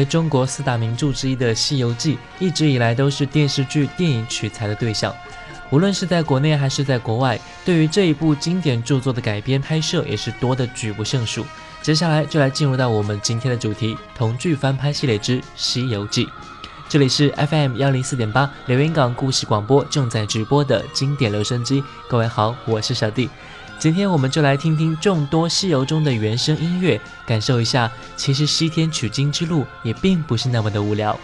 为中国四大名著之一的《西游记》，一直以来都是电视剧、电影取材的对象。无论是在国内还是在国外，对于这一部经典著作的改编拍摄也是多得举不胜数。接下来就来进入到我们今天的主题——同剧翻拍系列之《西游记》。这里是 FM 幺零四点八连云港故事广播正在直播的经典留声机。各位好，我是小弟。今天我们就来听听众多西游中的原声音乐，感受一下，其实西天取经之路也并不是那么的无聊。《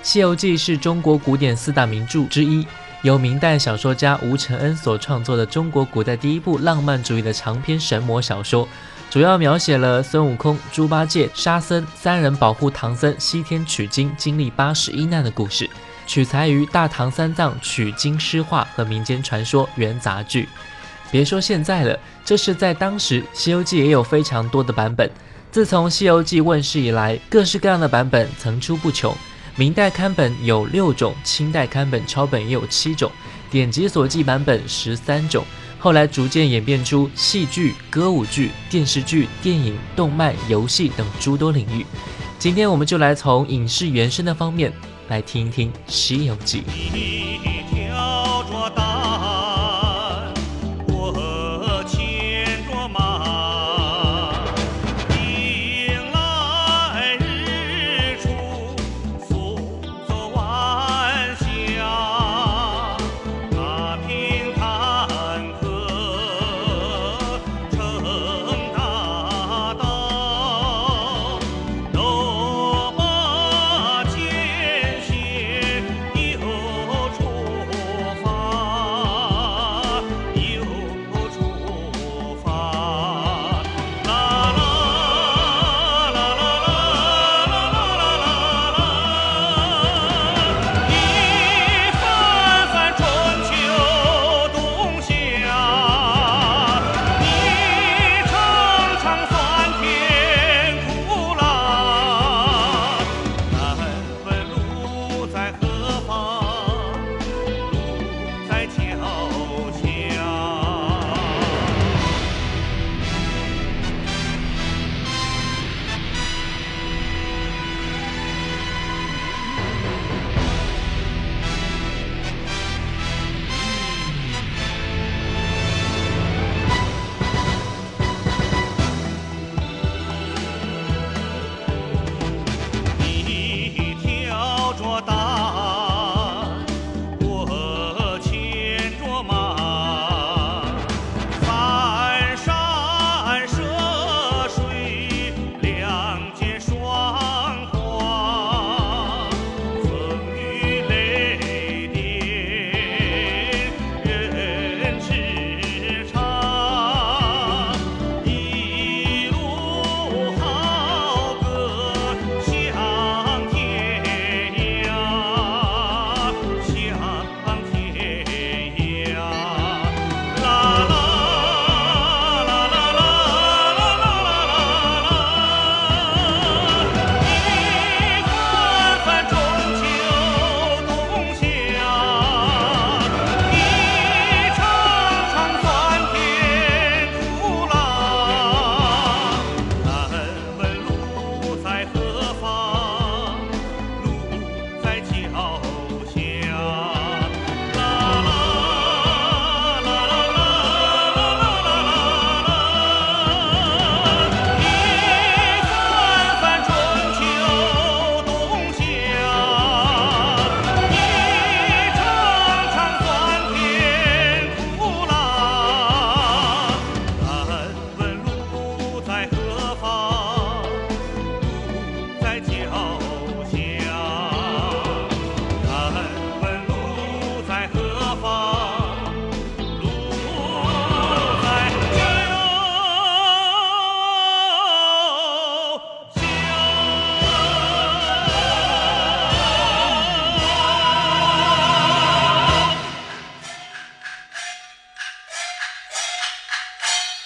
西游记》是中国古典四大名著之一，由明代小说家吴承恩所创作的中国古代第一部浪漫主义的长篇神魔小说，主要描写了孙悟空、猪八戒、沙僧三人保护唐僧西天取经，经历八十一难的故事，取材于大唐三藏取经诗话和民间传说元杂剧。别说现在了，这是在当时，《西游记》也有非常多的版本。自从《西游记》问世以来，各式各样的版本层出不穷。明代刊本有六种，清代刊本抄本也有七种，典籍所记版本十三种。后来逐渐演变出戏剧、歌舞剧、电视剧、电影、动漫、游戏等诸多领域。今天我们就来从影视原声的方面来听一听《西游记》。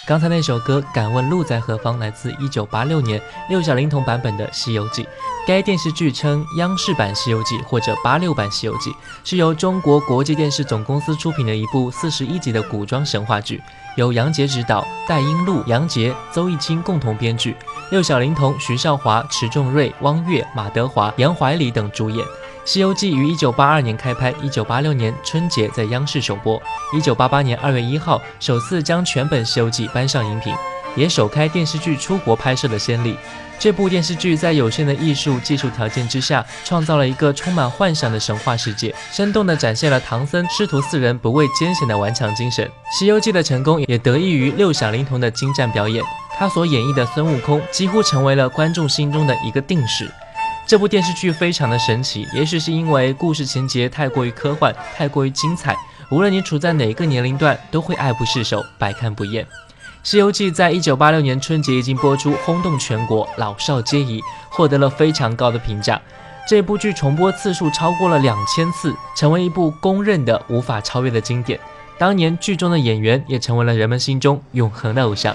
刚才那首歌《敢问路在何方》来自1986年六小龄童版本的《西游记》。该电视剧称央视版《西游记》或者八六版《西游记》，是由中国国际电视总公司出品的一部四十一集的古装神话剧，由杨洁执导，戴英禄、杨洁、邹艺清共同编剧，六小龄童徐少华、迟重瑞、汪岳、马德华、杨怀礼等主演。《西游记》于一九八二年开拍，一九八六年春节在央视首播，一九八八年二月一号首次将全本《西游记》搬上荧屏，也首开电视剧出国拍摄的先例。这部电视剧在有限的艺术技术条件之下，创造了一个充满幻想的神话世界，生动地展现了唐僧师徒四人不畏艰险的顽强精神。《西游记》的成功也得益于六小龄童的精湛表演，他所演绎的孙悟空几乎成为了观众心中的一个定式。这部电视剧非常的神奇，也许是因为故事情节太过于科幻，太过于精彩，无论你处在哪个年龄段，都会爱不释手，百看不厌。《西游记》在一九八六年春节一经播出，轰动全国，老少皆宜，获得了非常高的评价。这部剧重播次数超过了两千次，成为一部公认的无法超越的经典。当年剧中的演员也成为了人们心中永恒的偶像。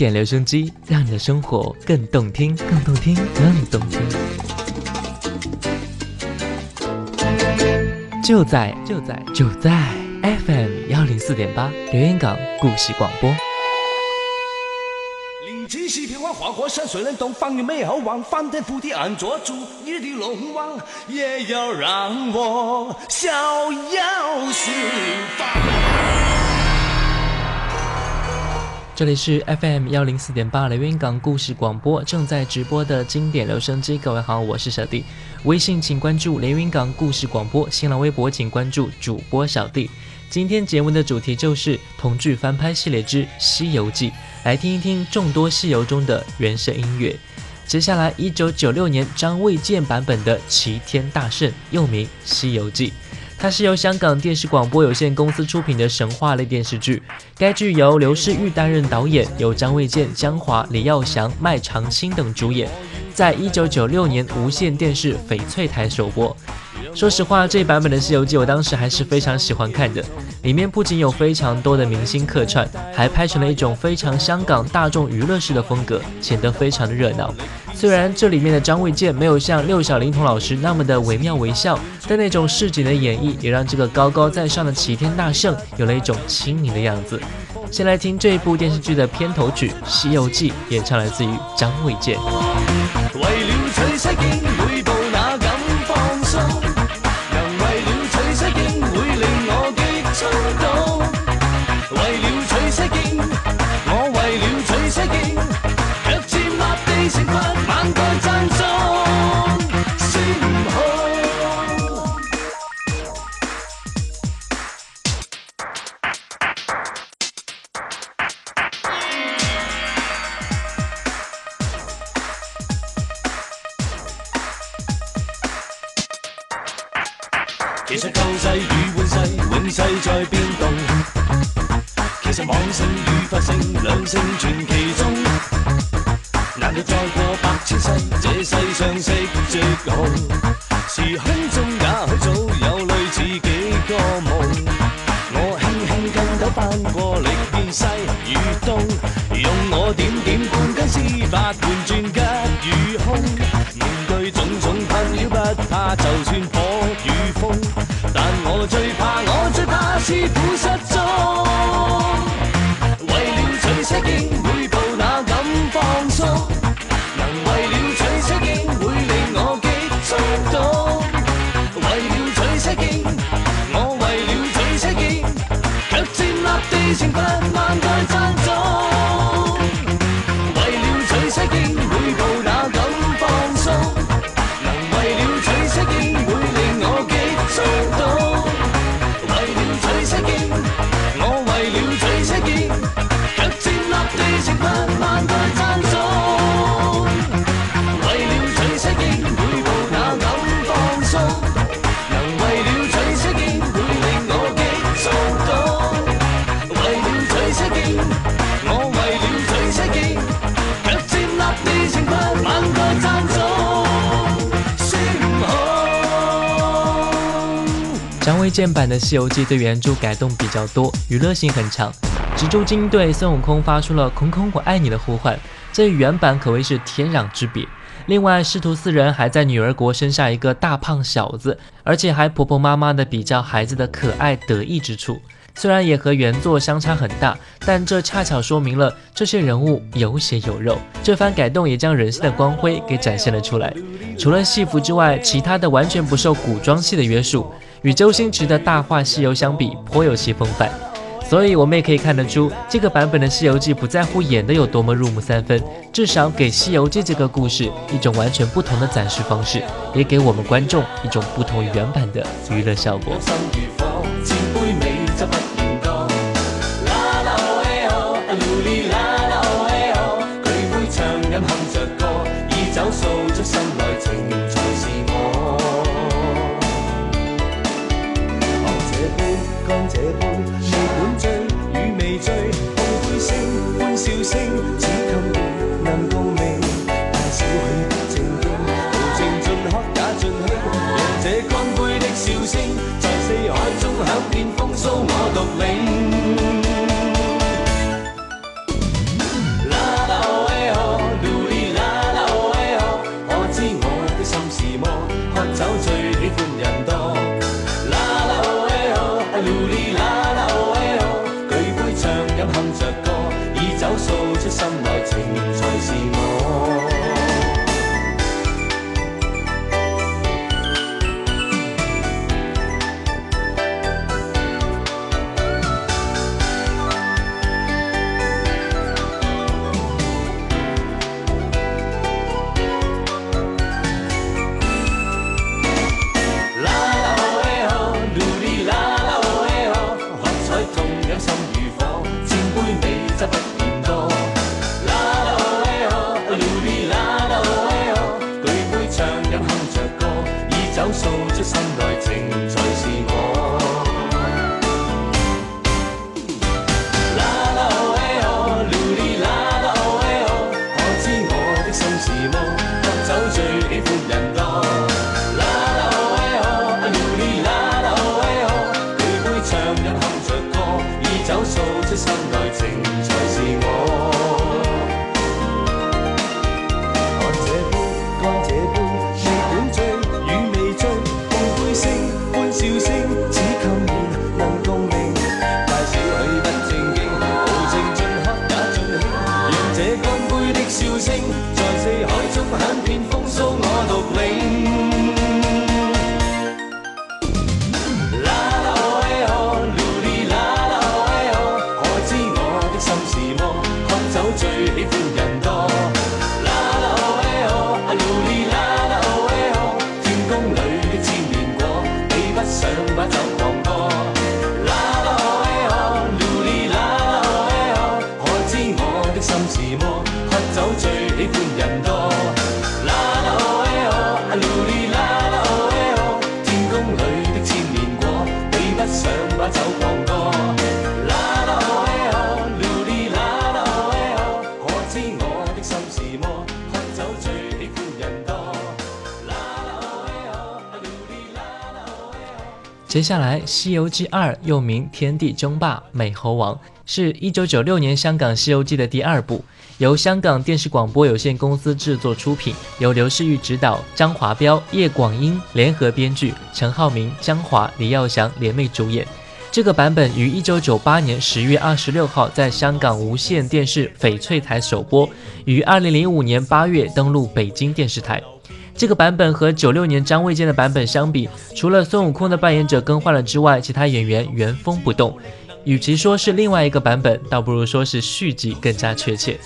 典留声机，让你的生活更动听，更动听，更动听。就在就在就在 FM 幺零四点八，留言港故事广播。只是片花划过山水冷冻，放眼美好望，翻天覆地暗捉住你的龙王，也要让我逍遥释放。这里是 FM 幺零四点八雷云港故事广播正在直播的经典留声机，各位好，我是小弟。微信请关注雷云港故事广播，新浪微博请关注主播小弟。今天节目的主题就是同剧翻拍系列之《西游记》。来听一听众多西游中的原声音乐。接下来，一九九六年张卫健版本的《齐天大圣》，又名《西游记》，它是由香港电视广播有限公司出品的神话类电视剧。该剧由刘诗玉担任导演，由张卫健、江华、李耀祥、麦长青等主演，在一九九六年无线电视翡翠台首播。说实话，这版本的《西游记》我当时还是非常喜欢看的。里面不仅有非常多的明星客串，还拍成了一种非常香港大众娱乐式的风格，显得非常的热闹。虽然这里面的张卫健没有像六小龄童老师那么的惟妙惟肖，但那种市井的演绎也让这个高高在上的齐天大圣有了一种亲民的样子。先来听这一部电视剧的片头曲《西游记》，演唱来自于张卫健。剑版的《西游记》对原著改动比较多，娱乐性很强。蜘蛛精对孙悟空发出了“空空我爱你”的呼唤，这与原版可谓是天壤之别。另外，师徒四人还在女儿国生下一个大胖小子，而且还婆婆妈妈的比较孩子的可爱得意之处。虽然也和原作相差很大，但这恰巧说明了这些人物有血有肉。这番改动也将人性的光辉给展现了出来。除了戏服之外，其他的完全不受古装戏的约束。与周星驰的大话西游相比，颇有其风范，所以我们也可以看得出，这个版本的《西游记》不在乎演的有多么入木三分，至少给《西游记》这个故事一种完全不同的展示方式，也给我们观众一种不同于原版的娱乐效果。接下来，《西游记二》又名《天地争霸美猴王》，是一九九六年香港《西游记》的第二部，由香港电视广播有限公司制作出品，由刘世玉执导，张华彪、叶广英联合编剧，陈浩民、江华、李耀祥联袂主演。这个版本于一九九八年十月二十六号在香港无线电视翡翠台首播，于二零零五年八月登陆北京电视台。这个版本和九六年张卫健的版本相比，除了孙悟空的扮演者更换了之外，其他演员原封不动。与其说是另外一个版本，倒不如说是续集更加确切。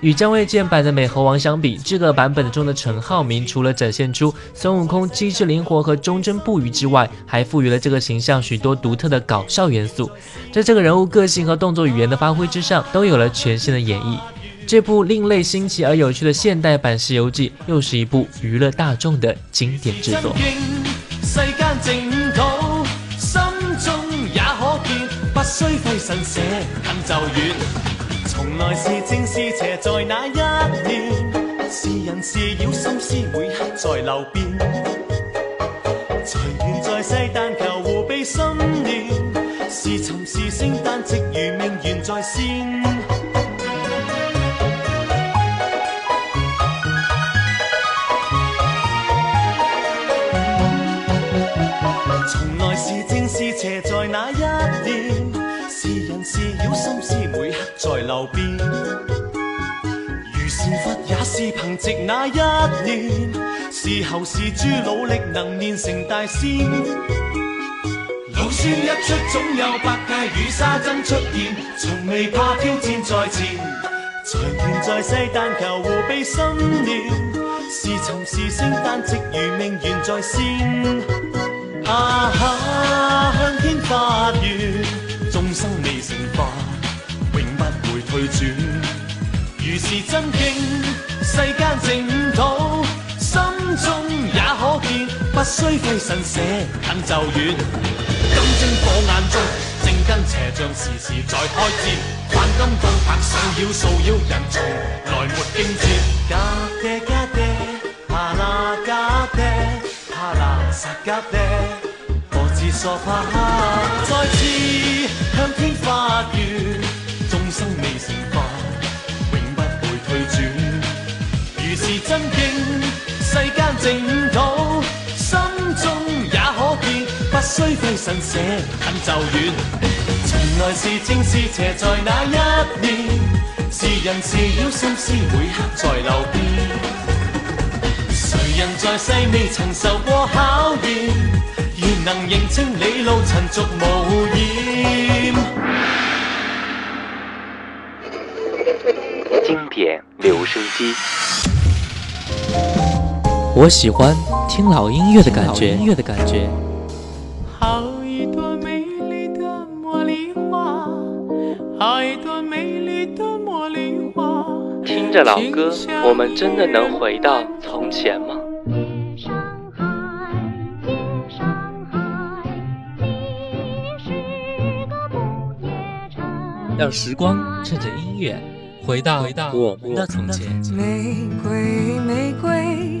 与张卫健版的美猴王相比，这个版本中的陈浩民除了展现出孙悟空机智灵活和忠贞不渝之外，还赋予了这个形象许多独特的搞笑元素，在这个人物个性和动作语言的发挥之上，都有了全新的演绎。这部另类新奇而有趣的现代版《西游记》，又是一部娱乐大众的经典之作。世间净土，心中也可见，不需费神舍近就远。从来是正是邪，在那一念，是人是妖，心思每刻在流变。随缘在世，但求护庇心念，是沉是星，但即如命缘在先。流变，如善佛也是凭藉那一念，是后是诸努力能练成大仙。老孫一出，总有百界与沙僧出现，从未怕挑战在前。随缘在世，但求护庇心念，是沉是升，但直如命缘在先。啊哈，向天发愿，是真经，世间净土，心中也可见，不需费神舍近就远。金睛火眼中，正跟邪像时时在开战，反金刚拍上要数妖人，从来没惊战。嘎爹嘎爹，哈啦嘎爹，哈啦萨嘎爹，何自所怕？再次真经，世间净土，心中也可见，不需费神舍近就远。从来是正是邪，在那一念，是人是妖，心思每刻在流变。谁人在世未曾受过考验，愿能认清你路尘俗无厌。经典留声机，我喜欢听老音乐的感觉。音乐的感觉。好一朵美丽的茉莉花，听着老歌，我们真的能回到从前吗？让时光趁着音乐回到我们的从前。玫瑰，玫瑰，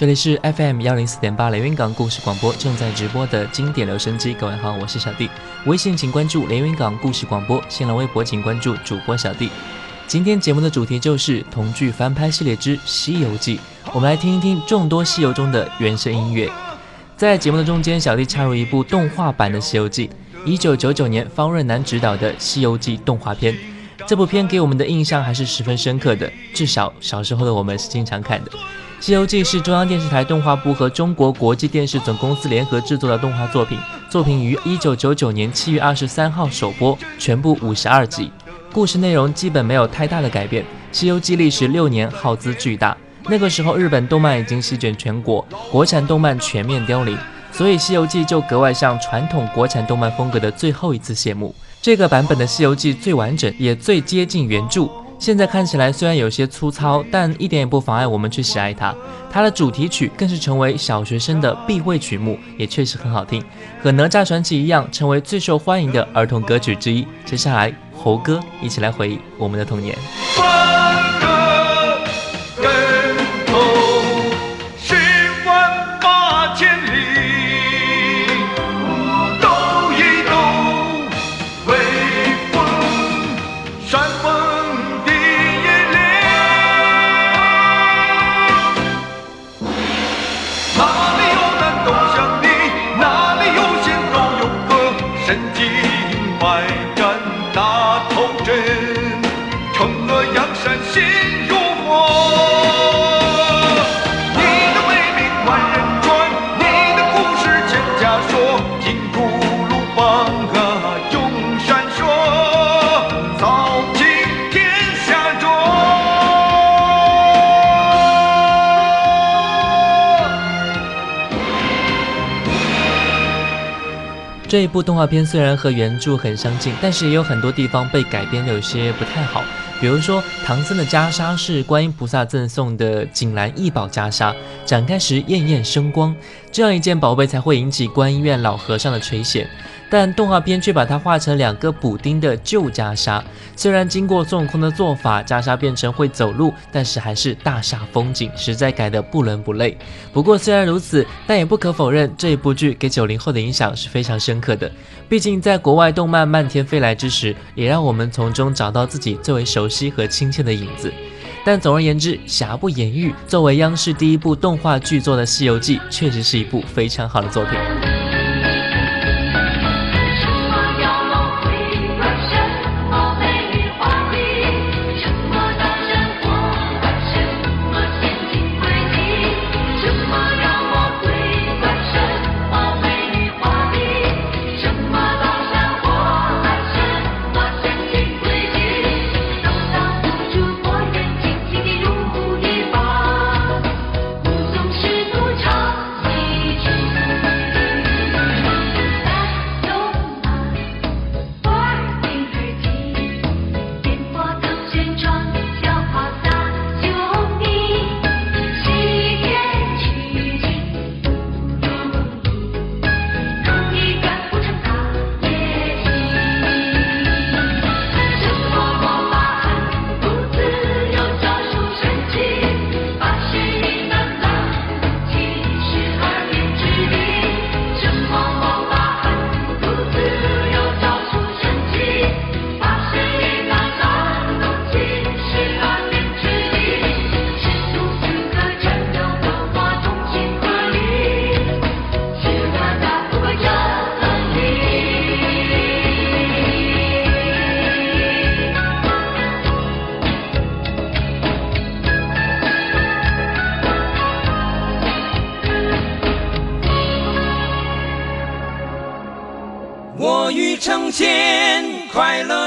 这里是 FM 幺零四点八连云港故事广播正在直播的经典留声机。各位好，我是小弟。微信请关注连云港故事广播，新浪微博请关注主播小弟。今天节目的主题就是同剧翻拍系列之《西游记》，我们来听一听众多西游中的原声音乐。在节目的中间，小弟插入一部动画版的《西游记》，一九九九年方润南执导的《西游记》动画片。这部片给我们的印象还是十分深刻的，至少小时候的我们是经常看的。《西游记》是中央电视台动画部和中国国际电视总公司联合制作的动画作品，作品于一九九九年七月二十三号首播，全部五十二集。故事内容基本没有太大的改变。《西游记》历时六年，耗资巨大。那个时候，日本动漫已经席卷全国，国产动漫全面凋零，所以《西游记》就格外像传统国产动漫风格的最后一次谢幕。这个版本的《西游记》最完整，也最接近原著。现在看起来虽然有些粗糙，但一点也不妨碍我们去喜爱它。它的主题曲更是成为小学生的必会曲目，也确实很好听，和《哪吒传奇》一样，成为最受欢迎的儿童歌曲之一。接下来，猴哥一起来回忆我们的童年。这一部动画片虽然和原著很相近，但是也有很多地方被改编的有些不太好。比如说，唐僧的袈裟是观音菩萨赠送的锦兰异宝袈裟，展开时艳艳生光，这样一件宝贝才会引起观音院老和尚的垂涎。但动画片却把它画成两个补丁的旧袈裟，虽然经过孙悟空的做法，袈裟变成会走路，但是还是大煞风景，实在改得不伦不类。不过虽然如此，但也不可否认这一部剧给九零后的影响是非常深刻的。毕竟在国外动漫漫天飞来之时，也让我们从中找到自己最为熟悉和亲切的影子。但总而言之，瑕不掩瑜，作为央视第一部动画剧作的《西游记》，确实是一部非常好的作品。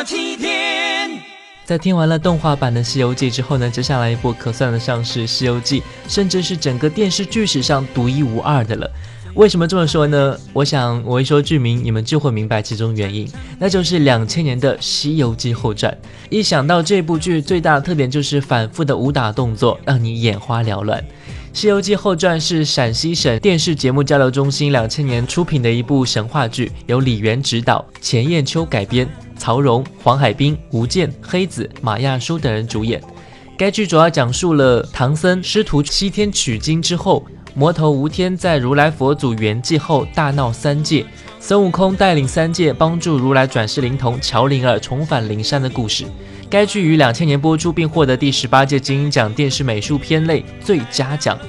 七天。在听完了动画版的《西游记》之后呢，接下来一部可算得上是《西游记》，甚至是整个电视剧史上独一无二的了。为什么这么说呢？我想我一说剧名，你们就会明白其中原因，那就是两千年的《西游记后传》。一想到这部剧最大的特点就是反复的武打动作，让你眼花缭乱。《西游记后传》是陕西省电视节目交流中心两千年出品的一部神话剧，由李源执导，钱雁秋改编，曹荣、黄海冰、吴健、黑子、马亚舒等人主演。该剧主要讲述了唐僧师徒西天取经之后。魔头吴天在如来佛祖圆寂后大闹三界，孙悟空带领三界帮助如来转世灵童乔灵儿重返灵山的故事。该剧于两千年播出，并获得第十八届金鹰奖电视美术片类最佳奖。《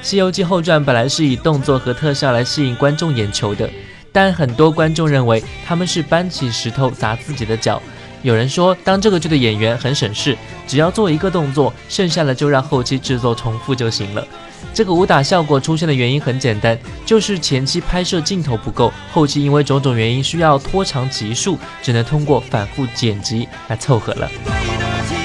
西游记后传》本来是以动作和特效来吸引观众眼球的，但很多观众认为他们是搬起石头砸自己的脚。有人说，当这个剧的演员很省事，只要做一个动作，剩下的就让后期制作重复就行了。这个武打效果出现的原因很简单，就是前期拍摄镜头不够，后期因为种种原因需要拖长集数，只能通过反复剪辑来凑合了。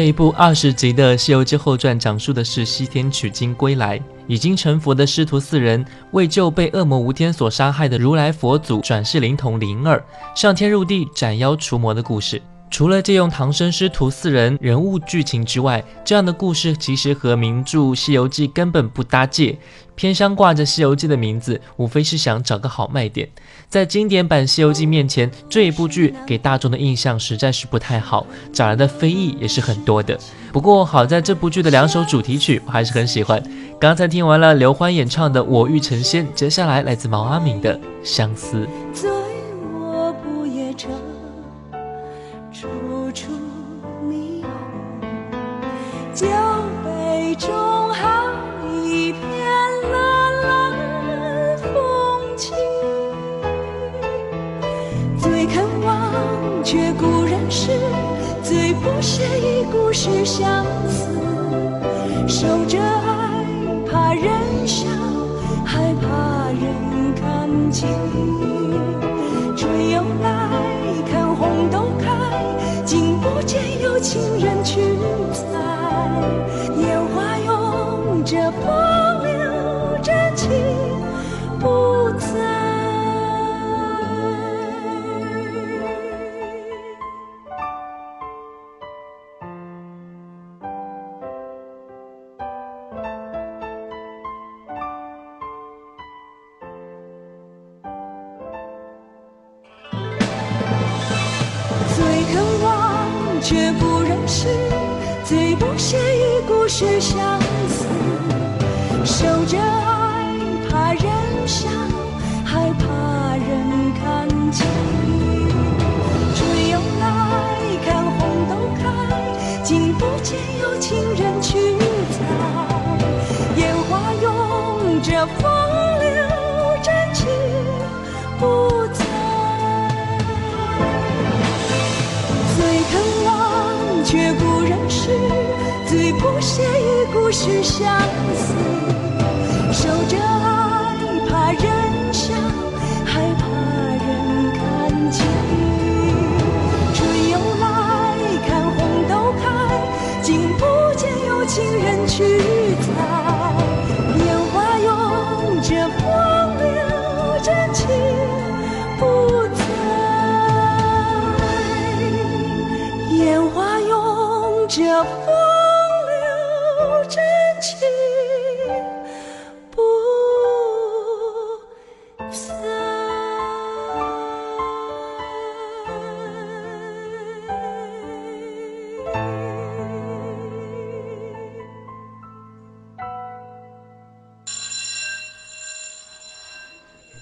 这一部二十集的《西游记后传》讲述的是西天取经归来，已经成佛的师徒四人为救被恶魔无天所杀害的如来佛祖转世灵童灵儿，上天入地斩妖除魔的故事。除了借用唐僧师徒四人人物剧情之外，这样的故事其实和名著《西游记》根本不搭界。片商挂着《西游记》的名字，无非是想找个好卖点。在经典版《西游记》面前，这一部剧给大众的印象实在是不太好，找来的非议也是很多的。不过好在这部剧的两首主题曲我还是很喜欢。刚才听完了刘欢演唱的《我欲成仙》，接下来来自毛阿敏的《相思》。是相思守着爱怕人笑还怕人看清。春又来看红豆开竟不见有情人去采。烟花拥着风是相思。守着爱，怕人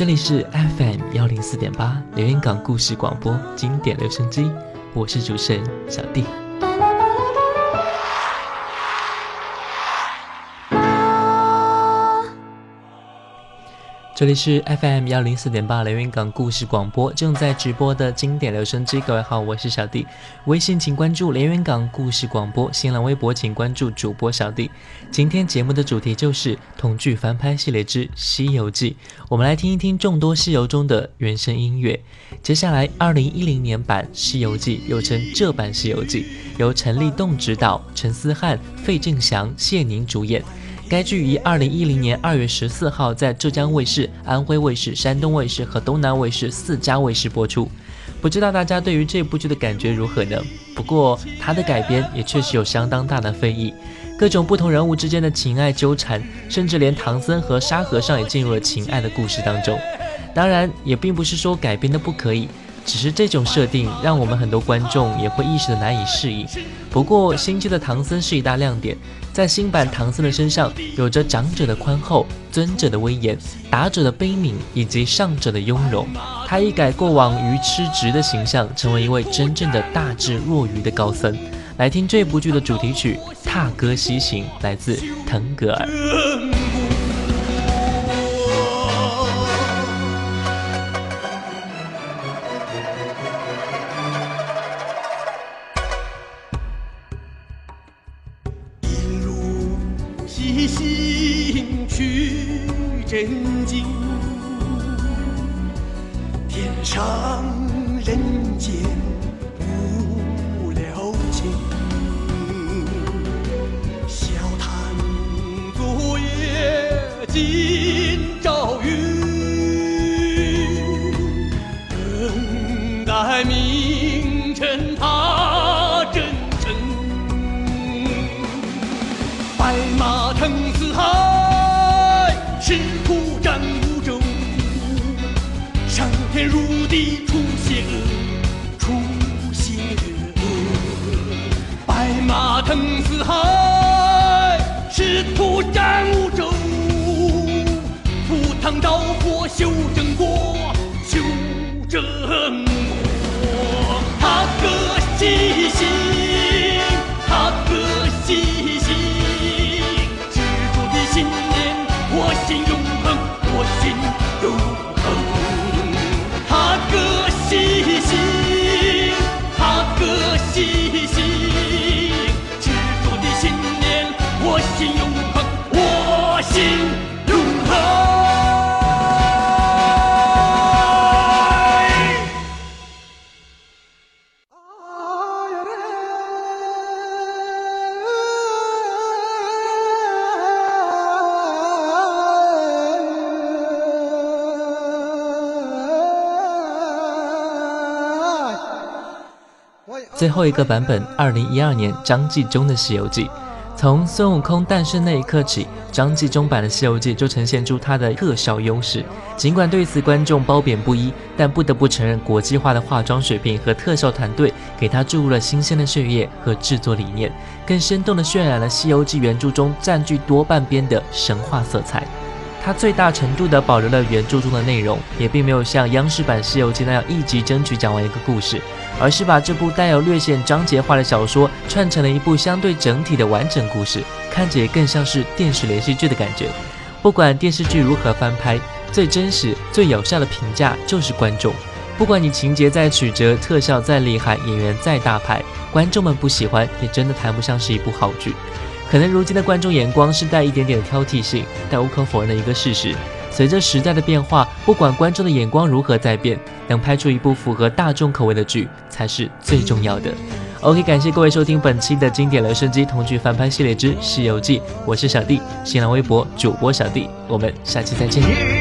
这里是 FM 幺零四点八连云港故事广播经典留声机，我是主持人小弟。这里是 FM 幺零四点八连云港故事广播正在直播的经典留声机。各位好，我是小弟。微信请关注连云港故事广播，新浪微博请关注主播小弟。今天节目的主题就是童剧翻拍系列之《西游记》，我们来听一听众多西游中的原声音乐。接下来，二零一零年版《西游记》又称这版《西游记》，由陈立栋执导，陈思翰、费正祥、谢宁主演。该剧于二零一零年二月十四号在浙江卫视、安徽卫视、山东卫视和东南卫视四家卫视播出。不知道大家对于这部剧的感觉如何呢？不过它的改编也确实有相当大的非议，各种不同人物之间的情爱纠缠，甚至连唐僧和沙和尚也进入了情爱的故事当中。当然，也并不是说改编的不可以。只是这种设定让我们很多观众也会一时的难以适应。不过新剧的唐僧是一大亮点，在新版唐僧的身上有着长者的宽厚、尊者的威严、达者的悲悯以及上者的雍容。他一改过往愚痴直的形象，成为一位真正的大智若愚的高僧。来听这部剧的主题曲《踏歌西行》，来自腾格尔。最后一个版本，二零一二年张纪中的《西游记》。从孙悟空诞生那一刻起，张纪中版的《西游记》就呈现出它的特效优势。尽管对此观众褒贬不一，但不得不承认，国际化的化妆水平和特效团队给他注入了新鲜的血液和制作理念，更生动地渲染了《西游记》原著中占据多半边的神话色彩。它最大程度地保留了原著中的内容，也并没有像央视版《西游记》那样一集争取讲完一个故事，而是把这部带有略显章节化的小说串成了一部相对整体的完整故事，看着也更像是电视连续剧的感觉。不管电视剧如何翻拍，最真实、最有效的评价就是观众。不管你情节再曲折，特效再厉害，演员再大牌，观众们不喜欢，也真的谈不上是一部好剧。可能如今的观众眼光是带一点点的挑剔性，但无可否认的一个事实，随着时代的变化，不管观众的眼光如何在变，能拍出一部符合大众口味的剧才是最重要的。OK，感谢各位收听本期的经典留声机同剧翻拍系列之《西游记》，我是小弟，新浪微博主播小弟，我们下期再见。